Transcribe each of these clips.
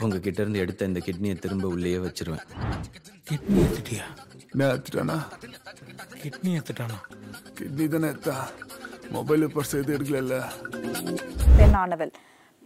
உங்ககிட்ட இருந்து எடுத்த இந்த கிட்னியை திரும்ப உள்ளேயே வச்சிருவேன். கிட்னி எடுத்துட்டியா நான் எடுத்துட்டானா கிட்னி எடுத்துட்டானா கிட்னி தானே எடுத்தா மொபைல் பர்ஸ் எது எடுக்கல பெண்ணானவள்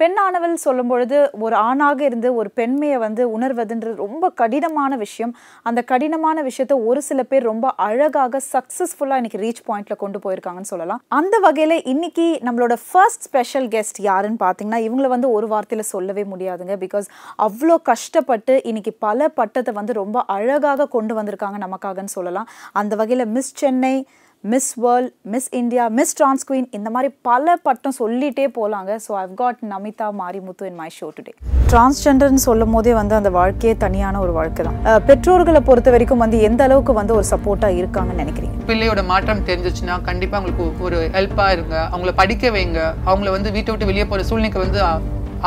பெண்ணானவள் சொல்லும் பொழுது ஒரு ஆணாக இருந்து ஒரு பெண்மையை வந்து உணர்வதுன்றது ரொம்ப கடினமான விஷயம். அந்த கடினமான விஷயத்த ஒரு சில பேர் ரொம்ப அழகாக சக்ஸஸ்ஃபுல்லாக இன்னைக்கு ரீச் பாயிண்ட்ல கொண்டு போயிருக்காங்கன்னு சொல்லலாம். அந்த வகையில் இன்னைக்கு நம்மளோட ஃபர்ஸ்ட் ஸ்பெஷல் கெஸ்ட் யாருன்னு பார்த்தீங்கன்னா இவங்கள வந்து ஒரு வார்த்தையில் சொல்லவே முடியாதுங்க. பிகாஸ் அவ்வளோ கஷ்டப்பட்டு இன்னைக்கு பல பட்டத்தை வந்து ரொம்ப அழகாக கொண்டு வந்திருக்காங்க நமக்காகன்னு சொல்லலாம். அந்த வகையில் miss Chennai miss world miss India miss trans queen இந்த மாதிரி பல பட்டம் சொல்லிட்டே போகலாங்க so I've got Namitha Marimuthu in my show today டிரான்ஸ்ஜெண்டர்னு சொல்லும் போதே வந்து அந்த வாழ்க்கையே தனியான ஒரு வாழ்க்கை தான். பெற்றோர்களை பொறுத்த வரைக்கும் வந்து எந்த அளவுக்கு வந்து ஒரு சப்போர்ட்டாக இருக்காங்கன்னு நினைக்கிறீங்க? பிள்ளையோட மாற்றம் தெரிஞ்சிச்சுன்னா கண்டிப்பாக அவங்களுக்கு ஒரு ஹெல்ப்பாக இருங்க. அவங்கள படிக்க வைங்க. அவங்கள வந்து வீட்டை விட்டு வெளியே போகிற சூழ்நிலைக்கு வந்து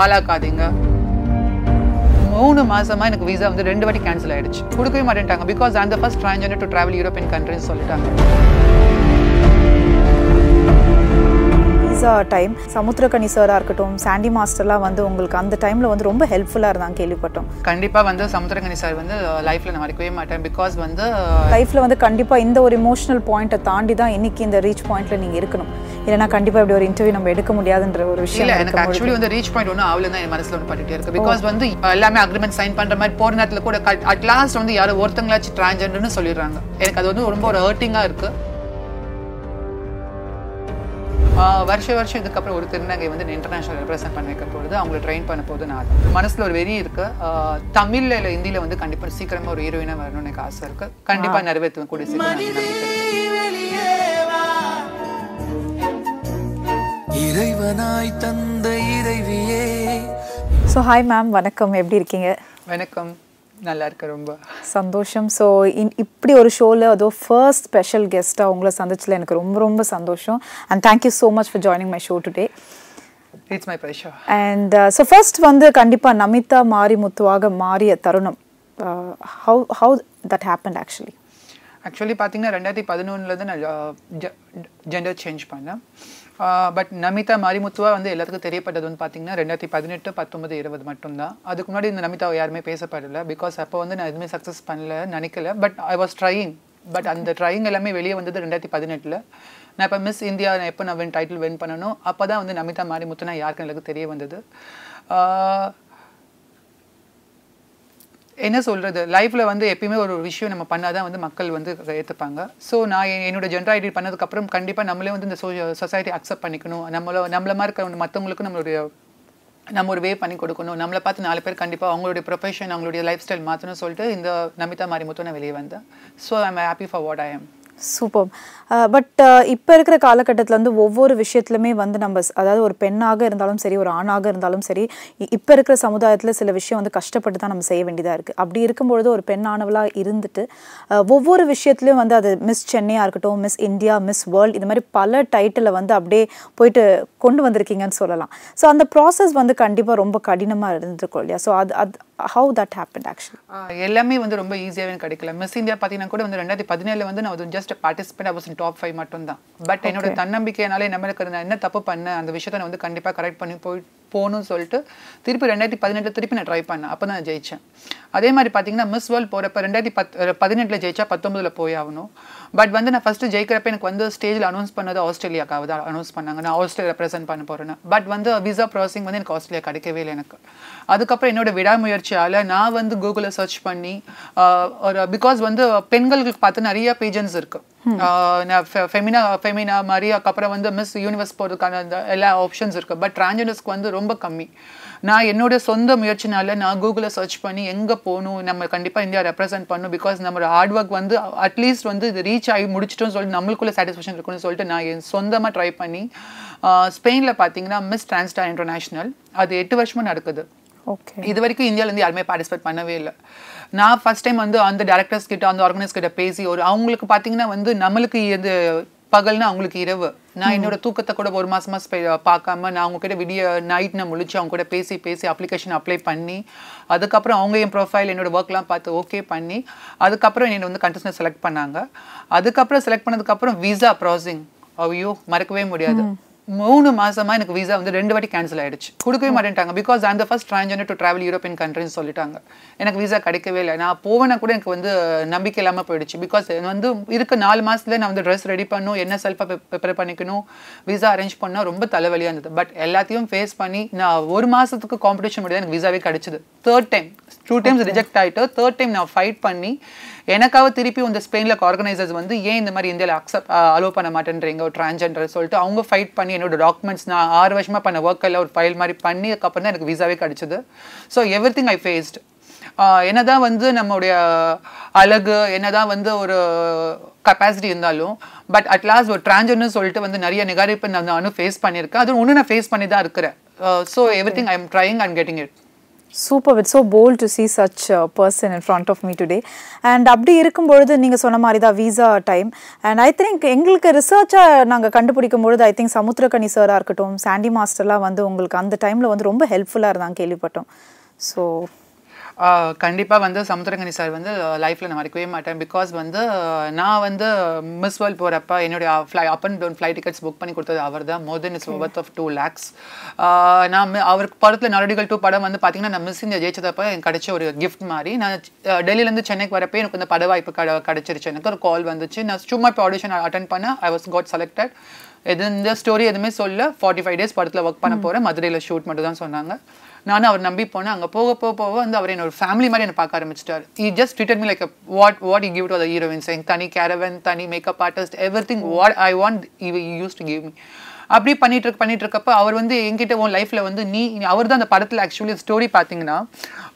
ஆளாக்காதீங்க. மூணு மாசமா எனக்கு விசா வந்து ரெண்டு வாட்டி கேன்சல் ஆயிடுச்சு. கொடுக்கவே மாட்டேன்ட்டாங்க. பிகாஸ் அந்த first transgender to travel European கண்ட்ரின்னு சொல்லிட்டாங்க. டைம் சமுத்திரக்கனி சாராக இருக்கட்டும் சாண்டி மாஸ்டர்லாம் வந்து உங்களுக்கு அந்த டைமில் வந்து ரொம்ப ஹெல்ப்ஃபுல்லாக இருந்தாங்க கேள்விப்பட்டோம். கண்டிப்பா வந்து சமுத்திரகனி சார் வந்து லைஃப்ல நான் மறக்கவே மாட்டேன். பிகாஸ் வந்து லைஃப்பில் வந்து கண்டிப்பாக இந்த ஒரு இமோஷனல் பாயிண்ட்டை தாண்டி தான் இன்னைக்கு இந்த ரீச் பாயிண்ட்ல நீங்கள் இருக்கணும். இல்லைன்னா கண்டிப்பாக இப்படி ஒரு இன்டர்வியூ நம்ம எடுக்க முடியாதுன்ற ஒரு விஷயம் எனக்கு ஆக்சுவலி வந்து ரீச் பாயிண்ட் ஒன்றும் ஆகல தான் என் மனசுல ஒன்று பட்டுட்டே இருக்கு. பிகாஸ் வந்து எல்லாமே அக்ரிமெண்ட் சைன் பண்ற மாதிரி போற நேரத்துல கூட அட் லாஸ்ட் வந்து யாரோ ஒருத்தங்களாச்சும் டிரான்ஜெண்டர்னு சொல்லிடுறாங்க. எனக்கு அது வந்து ரொம்ப ஒரு ஹர்ட்டிங்கா இருக்கு. வருஷ வருஷம் இதுக்கப்புறம் ஒரு திருநங்கை வந்து இன்டர்நேஷனல் ரெப்ரசென்ட் பண்ண வைக்க போகிறது அவங்கள ட்ரெயின் பண்ண போது நான். மனசுல ஒரு வெறி இருக்கு. ஆஹ் தமிழ்ல இல்ல ஹிந்தியில வந்து கண்டிப்பா சீக்கிரமா ஒரு ஹீரோயினா வரணும்னு எனக்கு ஆசை இருக்கு. கண்டிப்பா நிறைவேற்றுவேன் கூடிய சீக்கிரம். இறைவனாய் தந்த இறைவியே. ஸோ ஹாய் மேம் வணக்கம். எப்படி இருக்கீங்க? வணக்கம். நல்லா இருக்கு ரொம்ப. சந்தோஷம். ஸோ இப்படி ஒரு ஷோவில் அதோ ஃபர்ஸ்ட் ஸ்பெஷல் கெஸ்ட்டாக உங்களை சந்திச்சதுல எனக்கு ரொம்ப ரொம்ப சந்தோஷம். And thank you so much for joining my show today it's my pleasure and so first வந்து கண்டிப்பாக நமிதா மாரிமுத்துவாக மாறிய தருணம். How how that happen actually actually பார்த்தீங்கன்னா ரெண்டாயிரத்தி பதினொன்றுலேருந்து நான் ஜெண்டர் சேஞ்ச் பண்ணேன். பட் நமிதா மாரிமுத்துவா வந்து எல்லாத்துக்கும் தெரியப்பட்டது வந்து பார்த்தீங்கன்னா ரெண்டாயிரத்தி பதினெட்டு பத்தொன்பது இருபது மட்டும்தான். அதுக்கு முன்னாடி இந்த நமிதாவை யாருமே பேசப்படல. பிகாஸ் அப்போ வந்து நான் எதுவுமே சக்ஸஸ் பண்ணல நினைக்கல. But I was trying but அந்த ட்ரையிங் எல்லாமே வெளியே வந்தது ரெண்டாயிரத்தி பதினெட்டில். நான் இப்போ மிஸ் இந்தியா நான் எப்போ நான் வின் டைட்டில் வின் பண்ணணும் அப்போ தான் வந்து நமிதா மாரிமுத்து நான் யாருக்கும் எனக்கு தெரிய வந்தது. என்ன சொல்கிறது லைஃப்பில் வந்து எப்பயுமே ஒரு விஷயம் நம்ம பண்ணால் தான் வந்து மக்கள் வந்து ஏற்றுப்பாங்க ஸோ நான் என்னோட ஜெண்டர் ஐடி பண்ணதுக்கப்புறம் கண்டிப்பாக நம்மளே வந்து இந்த சொசைட்டி அக்செப்ட் பண்ணிக்கணும். நம்மளோ நம்மள மாதிரி இருக்கிற மற்றவங்களுக்கு நம்மளுடைய நம்ம ஒரு வே பண்ணி கொடுக்கணும். நம்மளை பார்த்து நாலு பேர் கண்டிப்பாக அவங்களுடைய ப்ரொஃபஷன் அவங்களுடைய லைஃப் ஸ்டைல் மாற்றணும்னு சொல்லிட்டு இந்த நமிதா மாரிமுத்து நான் வெளியே வந்தேன். So I'm happy for what I am super. But இப்போ இருக்கிற காலகட்டத்தில் வந்து ஒவ்வொரு விஷயத்துலையுமே வந்து நம்ம அதாவது ஒரு பெண்ணாக இருந்தாலும் சரி ஒரு ஆணாக இருந்தாலும் சரி இப்போ இருக்கிற சமுதாயத்தில் சில விஷயம் வந்து கஷ்டப்பட்டு தான் நம்ம செய்ய வேண்டியதாக இருக்குது அப்படி இருக்கும்பொழுது ஒரு பெண்ணானவளாக இருந்துட்டு ஒவ்வொரு விஷயத்துலையும் வந்து அது மிஸ் சென்னையாக இருக்கட்டும் மிஸ் இந்தியா மிஸ் வேர்ல்ட் இது மாதிரி பல டைட்டிலை வந்து அப்படியே போயிட்டு கொண்டு வந்திருக்கீங்கன்னு சொல்லலாம். ஸோ அந்த ப்ராசஸ் வந்து கண்டிப்பாக ரொம்ப கடினமாக இருந்திருக்கும் இல்லையா? ஸோ அது அது ஹவு தட் ஹேப்பன் ஆக்சுவலி எல்லாமே வந்து ரொம்ப ஈஸியாகவே கிடைக்கல. மிஸ் இந்தியா பார்த்தீங்கன்னா கூட வந்து ரெண்டாயிரத்தி பதினேழு வந்து நான் வந்து just participate I was in top five மட்டும் தான் பட் என்னோட தன்னம்பிக்கையினாலே நம்மளுக்கு நான் என்ன தப்பு பண்ணேன் அந்த விஷயத்தை நான் வந்து கண்டிப்பாக கரெக்ட் பண்ணி போய் போகணும்னு சொல்லிட்டு திருப்பி ரெண்டாயிரத்தி பதினெட்டில் திருப்பி நான் ட்ரை பண்ணேன். அப்போ தான் நான் ஜெயித்தேன் அதே மாதிரி பார்த்தீங்கன்னா மிஸ் வேர்ல்ட் போகிறப்ப ரெண்டாயிரத்தி பத் பதினெட்டில் ஜெயிச்சா பத்தொம்பதில் போய் ஆகணும். பட் வந்து நான் ஃபஸ்ட்டு ஜெயிக்கிறப்ப எனக்கு வந்து ஸ்டேஜில் அனௌன்ஸ் பண்ணது ஆஸ்திரேலியாக்காக தான் அனௌன்ஸ் பண்ணாங்க. நான் ஆஸ்திரேலியா ரெப்ரசென்ட் பண்ண போகிறேன்னு பட் வந்து விசா ப்ராசஸிங் வந்து எனக்கு ஆஸ்திரேலியா கிடைக்கவே இல்லை எனக்கு. அதுக்கப்புறம் என்னோட விடாமுயற்சியால் நான் வந்து கூகுளில் சர்ச் பண்ணி ஒரு பிகாஸ் வந்து பெண்களுக்கு பார்த்து நிறைய பேஜன்ஸ் இருக்குது ஃபெமினா ஃபெமினா மாதிரி அதுக்கப்புறம் வந்து மிஸ் யூனிவர்ஸ் போகிறதுக்கான அந்த எல்லா ஆப்ஷன்ஸ் இருக்கு. பட் டிரான்ஜெண்டர்ஸ்க்கு வந்து ரொம்ப கம்மி. நான் என்னோட சொந்த முயற்சினால நான் கூகுளில் சர்ச் பண்ணி எங்கே போகணும் நம்ம கண்டிப்பாக இந்தியா ரெப்ரசென்ட் பண்ணணும் பிகாஸ் நம்மளோட ஹார்ட் ஒர்க் வந்து அட்லீஸ்ட் வந்து இது ரீச் ஆகி முடிச்சிட்டோம்னு சொல்லிட்டு நம்மளுக்குள்ள சாட்டிஸ்ஃபேக்ஷன் இருக்குன்னு சொல்லிட்டு நான் என் சொந்தமாக ட்ரை பண்ணி ஸ்பெயினில் பார்த்தீங்கன்னா மிஸ் டிரான்ஸ்டார் இன்டர்நேஷனல் அது எட்டு வருஷமா நடக்குது. ஓகே இது வரைக்கும் இந்தியால இருந்து யாருமே பார்ட்டிசிபேட் பண்ணவே இல்லை. நான் ஃபர்ஸ்ட் டைம் வந்து அந்த டேரக்டர்ஸ் கிட்ட அந்த ஆர்கனைஸ் கிட்ட பேசி ஒரு அவங்களுக்கு பார்த்தீங்கன்னா வந்து நம்மளுக்கு இது பகல்னா அவங்களுக்கு இரவு. நான் என்னோட தூக்கத்தை கூட ஒரு மாசமா பார்க்காம நான் அவங்க கிட்ட விடிய நைட் நான் முழிச்சு அவங்க கூட பேசி பேசி அப்ளிகேஷன் அப்ளை பண்ணி அதுக்கப்புறம் அவங்க என் ப்ரொஃபைல் என்னோட ஒர்க்லாம் பார்த்து ஓகே பண்ணி அதுக்கப்புறம் என்னை வந்து கண்டிஷனர் செலக்ட் பண்ணாங்க. அதுக்கப்புறம் செலக்ட் பண்ணதுக்கப்புறம் விசா ப்ராசிங் ஐயோ மறக்கவே முடியாது. மூணு மாசமா எனக்கு விசா வந்து ரெண்டு வாட்டி கேன்சல் ஆயிடுச்சு. கொடுக்கவே மாட்டேன்ட்டாங்க. பிகாஸ் அந்த first transgender to travel European கண்ட்ரின்னு சொல்லிட்டாங்க. எனக்கு விசா கிடைக்கவே இல்லை. நான் போவேனா கூட எனக்கு வந்து நம்பிக்கை இல்லாமல் போயிடுச்சு. பிகாஸ் வந்து இருக்க நாலு மாசத்துல நான் வந்து ட்ரெஸ் ரெடி பண்ணணும் என்ன செல்ஃபாக ப்ரிப்பேர் பண்ணிக்கணும் விசா அரேஞ்ச் பண்ணால் ரொம்ப தலைவலியாக இருந்தது. பட் எல்லாத்தையும் ஃபேஸ் பண்ணி நான் ஒரு மாசத்துக்கு காம்படிஷன் முடியாது எனக்கு விசாவே கிடைச்சது. Third time two times reject ஆயிட்டு தேர்ட் டைம் நான் ஃபைட் பண்ணி எனக்காக திருப்பி இந்த ஸ்பெயினில் ஆர்கனைசர்ஸ் வந்து ஏன் இந்த மாதிரி இந்தியாவில் அக்செப்ட் அலோவ் பண்ண மாட்டேன்றீங்க? ஒரு டிரான்ஜெண்டர் சொல்லிட்டு அவங்க ஃபைட் பண்ணி என்னோட டாக்குமெண்ட்ஸ் நான் ஆறு வருஷமா பண்ண ஒர்க் எல்லாம் ஒரு ஃபைல் மாதிரி பண்ணி அதுக்கப்புறம் தான் எனக்கு விசாவே கிடைச்சது. So everything I faced என்னதான் வந்து நம்மளுடைய அழகு என்னதான் வந்து ஒரு கெப்பாசிட்டி இருந்தாலும் பட் அட்லாஸ்ட் ஒரு டிரான்ஜெண்டர் சொல்லிட்டு வந்து நிறைய நிகாரிப்பு நான் நானும் ஃபேஸ் பண்ணியிருக்கேன். அது ஒன்று நான் ஃபேஸ் பண்ணி தான் இருக்கிறேன். So everything I am trying and getting it super it's so bold to see such person in front of me today and அப்படி இருக்கும் பொழுது நீங்கள் சொன்ன மாதிரி தான் visa time and I think எங்களுக்கு ரிசர்ச்சாக நாங்கள் கண்டுபிடிக்கும் பொழுது ஐ திங்க் சமுத்திரக்கனி சாராக இருக்கட்டும் சாண்டி மாஸ்டர்லாம் வந்து உங்களுக்கு அந்த டைமில் வந்து ரொம்ப ஹெல்ப்ஃபுல்லாக இருந்தாங்க கேள்விப்பட்டோம். ஸோ கண்டிப்பாக வந்து சமுத்திரகனி சார் வந்து லைஃப்பில் நான் மறக்கவே மாட்டேன். பிகாஸ் வந்து நான் வந்து மிஸ் வேர்ல்ட் போகிறப்ப என்னுடைய fly up and down flight tickets book பண்ணி கொடுத்தது அவர் தான் more than is worth of two lakhs நான் அவருக்கு படத்தில் நரடிகள் டூ படம் வந்து பார்த்தீங்கன்னா நான் மிஸ் இந்தியா ஜெயிச்சதப்ப எனக்கு கிடைச்ச ஒரு கிஃப்ட் மாதிரி. நான் டெல்லியிலேருந்து சென்னைக்கு வரப்போ எனக்கு இந்த பட வாய்ப்பு கிடச்சிருச்சு. எனக்கு ஒரு கால் வந்துச்சு. நான் சும்மா இப்போ ஆடிஷன் அட்டன் பண்ண ஐ வாஸ் காட் செலக்டட் எது இந்த ஸ்டோரி எதுவுமே சொல்ல ஃபார்ட்டி ஃபைவ் டேஸ் படத்தில் ஒர்க் பண்ண போகிறேன் மதுரையில் ஷூட் மட்டும் தான் சொன்னாங்க. நானும் அவர் நம்பி போனேன். அங்கே போக போக போக வந்து அவர் என்னோட ஃபேமிலி மாதிரி என்னை பார்க்க ஆரம்பிச்சிட்டார். He just treated me like what what you give to the heroines தனி கேரவன் தனி makeup artist everything what I want use to give me அப்படியே பண்ணிட்டு இருக்க பண்ணிட்டு இருக்கப்ப அவர் வந்து என்கிட்ட உன் லைஃப்ல வந்து நீ அவர் தான் அந்த படத்துல ஆக்சுவலி ஸ்டோரி பார்த்தீங்கன்னா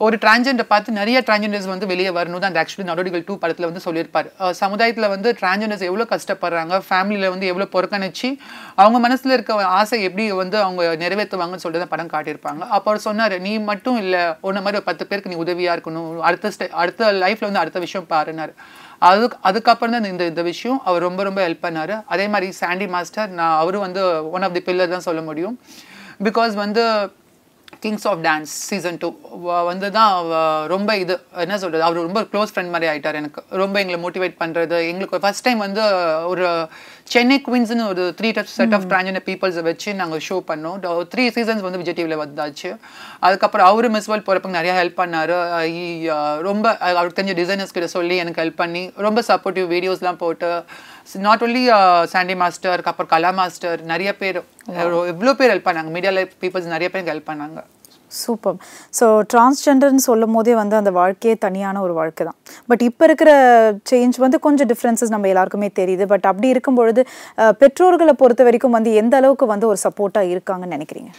ஒரு டிரான்ஜெண்டர் பார்த்து நிறைய டிரான்ஜெண்டர்ஸ் வந்து வெளியே வரணும் தான் அந்த ஆக்சுவலி நடவடிக்கை டூ படத்துல வந்து சொல்லியிருப்பாரு. சமுதாயத்தில் சமுதாயத்துல வந்து டிரான்ஜெண்டர்ஸ் எவ்வளவு கஷ்டப்படுறாங்க ஃபேமிலியில வந்து எவ்வளவு புறக்கணிச்சு அவங்க மனசுல இருக்க ஆசை எப்படி வந்து அவங்க நிறைவேற்றுவாங்கன்னு சொல்லிட்டு தான் படம் காட்டியிருப்பாங்க. அப்போ அவர் சொன்னாரு நீ மட்டும் இல்ல உன்ன மாதிரி ஒரு பத்து பேருக்கு நீ உதவியா இருக்கணும். அடுத்த ஸ்டெ அடுத்த லைஃப்ல வந்து அடுத்த விஷயம் பாருனாரு அதுக்கு அதுக்கப்புறம் தான் இந்த இந்த விஷயம் அவர் ரொம்ப ரொம்ப ஹெல்ப் பண்ணார். அதே மாதிரி சாண்டி மாஸ்டர் நான் அவரும் வந்து ஒன் ஆஃப் தி பில்லர் தான் சொல்ல முடியும். பிகாஸ் வந்து kings of dance season two வந்து தான் ரொம்ப இது என்ன சொல்கிறது அவர் ரொம்ப க்ளோஸ் ஃப்ரெண்ட் மாதிரி ஆகிட்டார் எனக்கு. ரொம்ப எங்களை மோட்டிவேட் பண்ணுறது எங்களுக்கு ஃபர்ஸ்ட் டைம் வந்து ஒரு சென்னை குயின்ஸ்னு ஒரு த்ரீ செட் ஆஃப் டிரான்ஜெண்டர் பீப்புள்ஸை வச்சு நாங்கள் ஷோ பண்ணோம். த்ரீ சீசன்ஸ் வந்து விஜய் டிவியில் வந்தாச்சு. அதுக்கப்புறம் அவரு மிஸ் வேர்ல்ட் போகிறப்ப நிறைய ஹெல்ப் பண்ணாரு. ரொம்ப அவருக்கு தெரிஞ்ச டிசைனர்ஸ் கிட்ட சொல்லி எனக்கு ஹெல்ப் பண்ணி ரொம்ப சப்போர்ட்டிவ் வீடியோஸ்லாம் போட்டு நாட் ஒன்லி சாண்டி மாஸ்டர் அப்புறம் கலா மாஸ்டர் நிறைய பேர் எவ்வளோ பேர் ஹெல்ப் பண்ணாங்க. மீடியா லைஃப் பீப்புள்ஸ் நிறைய பேருக்கு ஹெல்ப் பண்ணாங்க. சூப்பர் ஸோ டிரான்ஸ்ஜெண்டர்னு சொல்லும் போதே வந்து அந்த வாழ்க்கையே தனியான ஒரு வாழ்க்கை தான். பட் இப்போ இருக்கிற சேஞ்ச் வந்து கொஞ்சம் டிஃப்ரென்சஸ் நம்ம எல்லாருக்குமே தெரியுது. பட் அப்படி இருக்கும் பொழுது பெற்றோர்களை பொறுத்த வரைக்கும் வந்து எந்த அளவுக்கு வந்து ஒரு சப்போர்ட்டாக இருக்காங்கன்னு நினைக்கிறீங்க?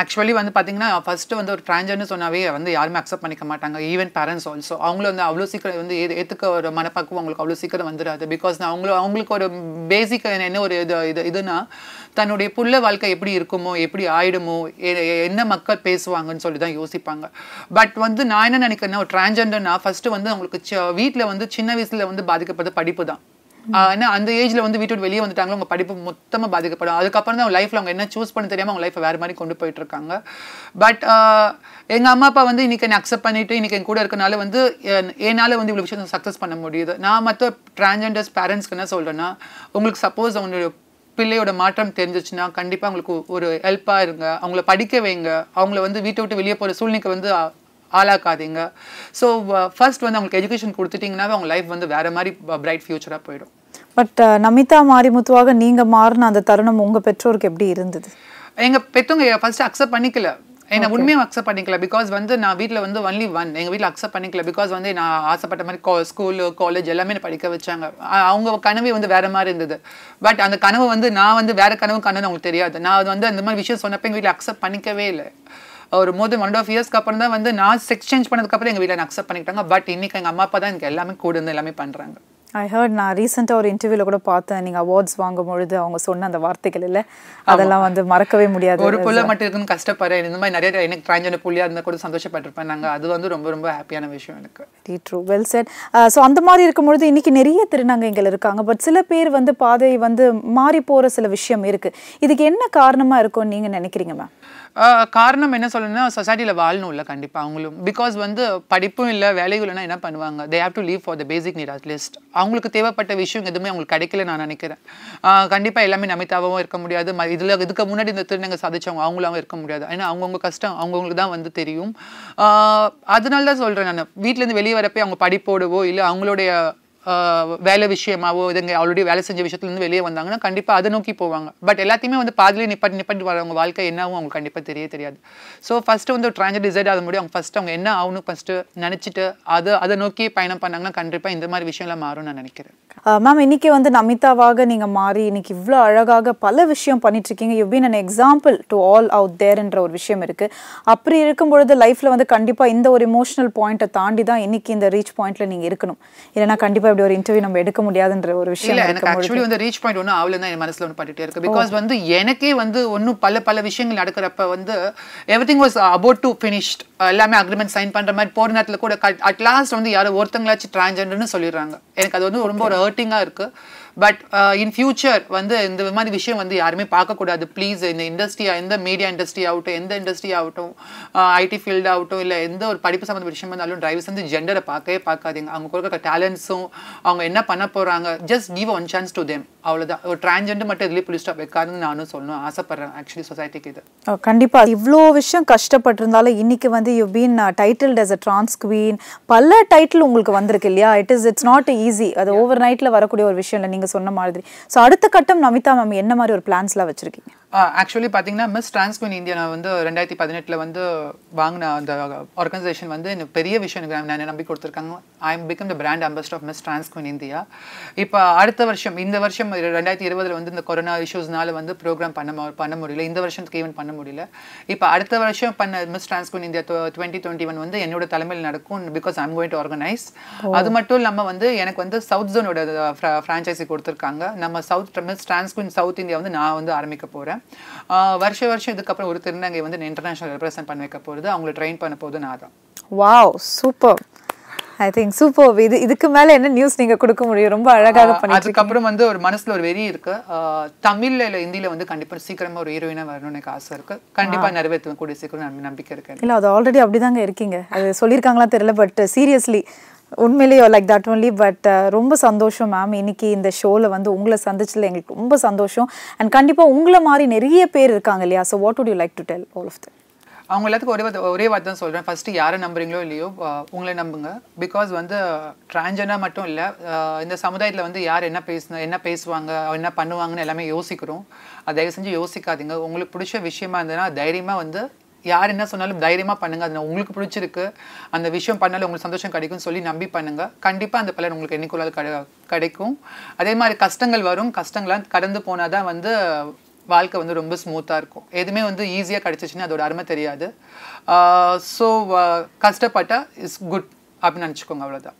ஆக்சுவலி வந்து பார்த்தீங்கன்னா ஃபஸ்ட்டு வந்து ஒரு ட்ரான்ஜர்னு சொன்னாவே வந்து யாருமே அக்செப்ட் பண்ணிக்க மாட்டாங்க. ஈவன் பேரண்ட்ஸ் ஆல்சோ அவங்களும் வந்து அவ்வளோ சீக்கிரம் வந்து ஏ ஏற்றுக்க ஒரு மனப்பக்குவம் அவங்களுக்கு அவ்வளோ சீக்கிரம் வந்துடாது பிகாஸ் நான் அவங்களும் அவங்களுக்கு ஒரு பேசிக் என்ன ஒரு இது இது இதுனா தன்னுடைய புள்ள வாழ்க்கை எப்படி இருக்குமோ எப்படி ஆயிடுமோ என்ன மக்கள் பேசுவாங்கன்னு சொல்லி தான் யோசிப்பாங்க. பட் வந்து நான் என்ன நினைக்கிறேன்னா ஒரு டிரான்ஜெண்டர்னா ஃபஸ்ட்டு வந்து அவங்களுக்கு வீட்டில் வந்து சின்ன வயசுல வந்து பாதிக்கப்படுறது படிப்பு தான். ஏன்னா அந்த ஏஜ்ல வந்து வீட்டு விட்டு வெளியே வந்துட்டாங்களோ உங்க படிப்பு மொத்தமா பாதிக்கப்படும். அதுக்கப்புறம் தான் லைஃப்ல அவங்க என்ன சூஸ் பண்ண தெரியாம அவங்க லைஃப் வேற மாதிரி கொண்டு போயிட்டு இருக்காங்க. பட் எங்க அம்மா அப்பா வந்து இன்னைக்கு என்ன அக்செப்ட் பண்ணிட்டு இன்னைக்கு என் கூட இருக்கனால வந்து என்னால் என்னால வந்து இவ்வளவு விஷயத்த சக்ஸஸ் பண்ண முடியுது. நான் மற்ற டிரான்ஜெண்டர்ஸ் பேரண்ட்ஸ்க்கு என்ன சொல்றேன்னா உங்களுக்கு சப்போஸ் அவங்களுடைய பிள்ளையோட மாற்றம் தெரிஞ்சிச்சுன்னா கண்டிப்பா உங்களுக்கு ஒரு ஹெல்ப்பா இருங்க. அவங்கள படிக்க வைங்க. அவங்கள வந்து வீட்டை விட்டு வெளியே போற சூழ்நிலைக்கு வந்து ஆளாக்காதீங்க. ஸோ ஃபர்ஸ்ட் வந்து அவங்களுக்கு எஜுகேஷன் கொடுத்துட்டீங்கன்னாவே அவங்க லைஃப் வந்து வேற மாதிரி பிரைட் ஃபியூச்சரா போயிடும். பட் நமிதா மாரிமுத்துவாக நீங்கள் மாறின அந்த தருணம் உங்கள் பெற்றோருக்கு எப்படி இருந்தது? எங்க பெத்தவங்க ஃபர்ஸ்ட் அக்செப்ட் பண்ணிக்கல. என்ன உண்மையும் அக்செப்ட் பண்ணிக்கல. பிகாஸ் வந்து நான் வீட்ல வந்து ஒன்லி ஒன் எங்க வீட்ல அக்செப்ட் பண்ணிக்கல. பிகாஸ் வந்து நான் ஆசைப்பட்ட மாதிரி ஸ்கூல் காலேஜ் எல்லாமே படிக்க வச்சாங்க. அவங்க கனவே வந்து வேற மாதிரி இருந்தது. பட் அந்த கனவு வந்து நான் வந்து வேற கனவு கனவு அவங்களுக்கு தெரியாது. நான் வந்து அந்த மாதிரி விஷயம் சொன்னப்ப எங்க வீட்ல அக்செப்ட் பண்ணிக்கவே இல்லை. ஒரு மோர் தென் ஒன் ஆஃப் இயர்ஸ்க்கு அப்புறம் தான் வந்து நான் செக்ஸ் சேஞ்ச் பண்ணதுக்கப்புறம் எங்க வீட்ல அக்செப்ட் பண்ணிக்கிட்டாங்க. பட் இன்னைக்கு எங்க அம்மா அப்பா தான் எனக்கு எல்லாமே கூட இருந்து எல்லாமே பண்றாங்க. ஐ ஹர்ட் நான் ரீசெண்டாக ஒரு இன்டர்வியூவில் கூட பார்த்தேன். நீங்கள் அவார்ட்ஸ் வாங்கும் பொழுது அவங்க சொன்ன அந்த வார்த்தைகள் இல்லை? அதெல்லாம் வந்து மறக்கவே முடியாது. ஒரு புள்ள மட்டும் இருக்குன்னு கஷ்டப்படுறேன். இந்த மாதிரி நிறைய எனக்கு டிரான்ஜெண்டர் புள்ளியா இருந்தா கூட சந்தோஷப்பட்டிருப்பேன் நாங்க. அது வந்து ரொம்ப ரொம்ப ஹாப்பியான விஷயம் எனக்கு. Very true well said so அந்த மாதிரி இருக்கும்பொழுது இன்னைக்கு நிறைய திருநங்கைகள் இருக்காங்க. பட் சில பேர் வந்து பாதை வந்து மாறி போகிற சில விஷயம் இருக்கு. இதுக்கு என்ன காரணமாக இருக்கும்னு நீங்கள் நினைக்கிறீங்க மேம் காரணம் என்ன சொல்லணும்னா சொசைட்டியில் வாழணும் இல்லை கண்டிப்பாக அவங்களும். பிகாஸ் வந்து படிப்பும் இல்லை வேலையும் இல்லைன்னா என்ன பண்ணுவாங்க? They have to leave for the basic need at least அவங்களுக்கு தேவைப்பட்ட விஷயம் எதுவுமே அவங்களுக்கு கிடைக்கல நான் நினைக்கிறேன். கண்டிப்பாக எல்லாமே நமிதாவும் இருக்க முடியாது. ம- இதுக்கு முன்னாடி இந்த திருநங்கை சாதிச்சவங்க அவங்களாவும் இருக்க முடியாது. ஏன்னா அவங்கவுங்க கஷ்டம் அவங்கவுங்களுக்கு தான் வந்து தெரியும். அதனால தான் சொல்கிறேன் நான். வீட்டிலேருந்து வெளியே வரப்போ அவங்க படிப்போடவோ இல்லை அவங்களுடைய வேலை விஷயமாவோ இதுங்க ஆல்ரெடி வேலை செஞ்ச விஷயத்துலேருந்து வெளியே வந்தாங்கன்னா கண்டிப்பாக அதை நோக்கி போவாங்க. பட் எல்லாத்தையுமே வந்து பாதிலே நிப்பாட்டி நிப்பாட்டி வரவங்க வாழ்க்கை என்னாவும் அவங்களுக்கு கண்டிப்பாக தெரிய தெரியாது. ஸோ ஃபஸ்ட்டு வந்து ஒரு ட்ரான்ஜர் டிசைட் ஆக முடியும். அவங்க ஃபஸ்ட்டு அவங்க என்ன ஆகணும் ஃபஸ்ட்டு நினச்சிட்டு அதை அதை நோக்கி பயணம் பண்ணாங்கன்னா கண்டிப்பாக இந்த மாதிரி விஷயம்லாம் மாறும்னு நான் நினைக்கிறேன். மேம் இன்னைக்கு வந்து நமிதாவாக நீங்க மாறி இன்னைக்கு இவ்வளோ அழகாக பல விஷயம் பண்ணிட்டு இருக்கீங்க you been an example to all out தேர்ன்ற ஒரு விஷயம் இருக்கு. அப்படி இருக்கும் பொழுது லைஃப்ல வந்து கண்டிப்பாக இந்த ஒரு இமோஷனல் பாயிண்ட்டை தாண்டி தான் இன்னைக்கு இந்த ரீச் பாயிண்ட்ல நீங்க இருக்கணும். இல்லைன்னா கண்டிப்பாக இப்படி ஒரு இன்டர்வியூ நம்ம எடுக்க முடியாதுன்ற ஒரு விஷயம் இல்ல எனக்கு ஆக்சுவலி வந்து ரீச் பாயிண்ட் ஒன்றும் ஆகல தான் என் மனசுல ஒன்று பட்டுட்டே இருக்கு. பிகாஸ் வந்து எனக்கே வந்து ஒன்றும் பல பல விஷயங்கள் நடக்கிறப்ப வந்து everything was about to finished எல்லாமே அக்ரிமெண்ட் சைன் பண்ற மாதிரி போற நேரத்துல கூட அட் லாஸ்ட் வந்து யாரோ ஒருத்தங்களாச்சும் டிரான்ஜெண்டர்னு சொல்லிடுறாங்க. எனக்கு அது வந்து ரொம்ப ஒரு ஹர்ட்டிங்கா இருக்கு. பட் இன் ஃபியூச்சர் வந்து இந்த மாதிரி விஷயம் வந்து யாருமே பார்க்கக்கூடாது. ப்ளீஸ் இந்த இண்டஸ்ட்ரி எந்த மீடியா இண்டஸ்ட்ரி ஆகட்டும் எந்த இண்டஸ்ட்ரி ஆகட்டும் ஐடி ஃபீல்டு ஆகட்டும் இல்லை எந்த ஒரு படிப்பு சம்மந்த விஷயம் இருந்தாலும் டிரைவர்ஸ் வந்து ஜெண்டரை பார்க்கவே பார்க்காதீங்க. அவங்க கொடுக்குற டேலண்ட்ஸும் அவங்க என்ன பண்ண போகிறாங்க just give one chance to them அவ்வளோதான் ஒரு டிரான்ஜெண்டர் மட்டும் இதுலேயே புலி ஸ்டாப் வைக்காதுன்னு நானும் சொல்லணும். ஆசைப்பட்றேன் ஆக்சுவலி சொசைட்டிக்கு இது. அஹ் கண்டிப்பா. இவ்வளோ விஷயம் கஷ்டப்பட்டிருந்தாலும் இன்னைக்கு வந்து you been titled as a trans queen. பல டைட்டில் உங்களுக்கு வந்திருக்கு இல்லையா? It is it's not easy அது ஓவர் நைட்ல வரக்கூடிய ஒரு விஷயம் இல்லை. நீங்க சொன்ன மாதிரி. ஸோ அடுத்த கட்டம் நமிதா மேம் என்ன மாதிரி ஒரு பிளான்ஸ்லாம் வச்சிருக்கீங்க? ஆக்சுவலி பார்த்தீங்கன்னா மிஸ் டிரான்ஸ்குயின் இந்தியா நான் வந்து ரெண்டாயிரத்தி பதினெட்டில் வந்து வாங்கின அந்த ஆர்கனைசேஷன் வந்து எனக்கு பெரிய விஷயம் எனக்கு நான் நம்பி கொடுத்துருக்காங்க I am become the brand ambassador of miss trans queen India இப்போ அடுத்த வருஷம் இந்த வருஷம் ரெண்டாயிரத்தி இருபதுல வந்து இந்த கொரோனா இஷ்யூஸ்னால வந்து ப்ரோக்ராம் பண்ண பண்ண முடியல. இந்த வருஷத்துக்கு ஈவென்ட் பண்ண முடியல. இப்போ அடுத்த வருஷம் பண்ண miss trans queen India twenty twenty one வந்து என்னோட தலைமையில் நடக்கும் because I'm going to organise அது மட்டும் இல்லாமல் வந்து எனக்கு வந்து சவுத் ஜோனோட ஃப்ரான்ச்சைசி கொடுத்துருக்காங்க. நம்ம சவுத் டிரான்ஸ்குயின் சவுத் இந்தியா வந்து நான் வந்து ஆரம்பிக்க போகிறேன் வருஷ வருஷம் இதுக்கப்புறம் ஒரு திருநங்கை வந்து இன்டர்நேஷனல் ரெப்ரசென்ட் பண்ண வைக்க போகிறது அவங்கள ட்ரெயின் பண்ண போகுது நான் தான். Wow super I think super இது இதுக்கு மேல என்ன நியூஸ் நீங்க கொடுக்க முடியும்? ரொம்ப அழகாக. அதுக்கப்புறம் வந்து ஒரு மனசுல ஒரு வெறி இருக்கு. தமிழ்ல இல்ல ஹிந்தில வந்து கண்டிப்பா சீக்கிரமா ஒரு ஹீரோயினா வரணும்னு எனக்கு ஆசை இருக்கு. கண்டிப்பா நிறைவேற்றுவேன் கூடிய சீக்கிரம் நம்பி- நம்பிக்கை இருக்கு இல்ல அது ஆல்ரெடி அப்படிதாங்க இருக்கீங்க. அது சொல்லியிருக்காங்களா தெரியல பட் சீரியஸ்லி உண்மையிலேயோ லைக் தட் ஒன்லி பட் ரொம்ப சந்தோஷம் மேம் இன்னைக்கு இந்த ஷோவில் வந்து உங்களை சந்திச்சதுல எங்களுக்கு ரொம்ப சந்தோஷம். அண்ட் கண்டிப்பாக உங்களை மாதிரி நிறைய பேர் இருக்காங்க இல்லையா? So what would you like to tell all of them? அவங்க எல்லாத்துக்கும் ஒரே வார்த்தை- ஒரே வார்த்தை தான் சொல்கிறேன் ஃபஸ்ட்டு யாரை நம்புறீங்களோ இல்லையோ உங்களை நம்புங்க. பிகாஸ் வந்து டிரான்ஜெண்டர் மட்டும் இல்லை இந்த சமுதாயத்தில் வந்து யார் என்ன பேசணும் என்ன பேசுவாங்க என்ன பண்ணுவாங்கன்னு எல்லாமே யோசிக்கிறோம். தயவு செஞ்சு யோசிக்காதீங்க. உங்களுக்கு பிடிச்ச விஷயமா இருந்ததுன்னா தைரியமாக வந்து யார் என்ன சொன்னாலும் தைரியமாக பண்ணுங்கள் அது உங்களுக்கு பிடிச்சிருக்கு. அந்த விஷயம் பண்ணாலும் உங்களுக்கு சந்தோஷம் கிடைக்கும்னு சொல்லி நம்பி பண்ணுங்கள் கண்டிப்பாக அந்த பலன் உங்களுக்கு என்னைக்குள்ளால் கிடை கிடைக்கும். அதே மாதிரி கஷ்டங்கள் வரும். கஷ்டங்கள்லாம் கடந்து போனால் தான் வந்து வாழ்க்கை வந்து ரொம்ப ஸ்மூத்தாக இருக்கும். எதுவுமே வந்து ஈஸியாக கிடச்சிச்சின்னா அதோட அருமை தெரியாது. ஸோ கஷ்டப்பட்டால் இஸ் குட் அப்படின்னு நினச்சிக்கோங்க அவ்வளோதான்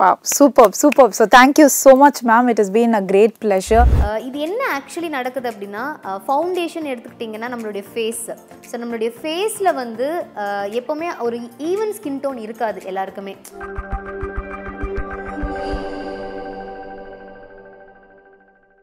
Wow, super super so thank you so much ma'am it is been a great pleasure இது என்ன ஆக்சுவலி நடக்குது அப்படின்னா uh, ஃபவுண்டேஷன் எடுத்துக்கிட்டிங்கன்னா நம்மளுடைய ஃபேஸ் ஸோ நம்மளுடைய ஃபேஸில் வந்து uh, எப்போவுமே ஒரு ஈவன் ஸ்கின் டோன் இருக்காது எல்லாருக்குமே.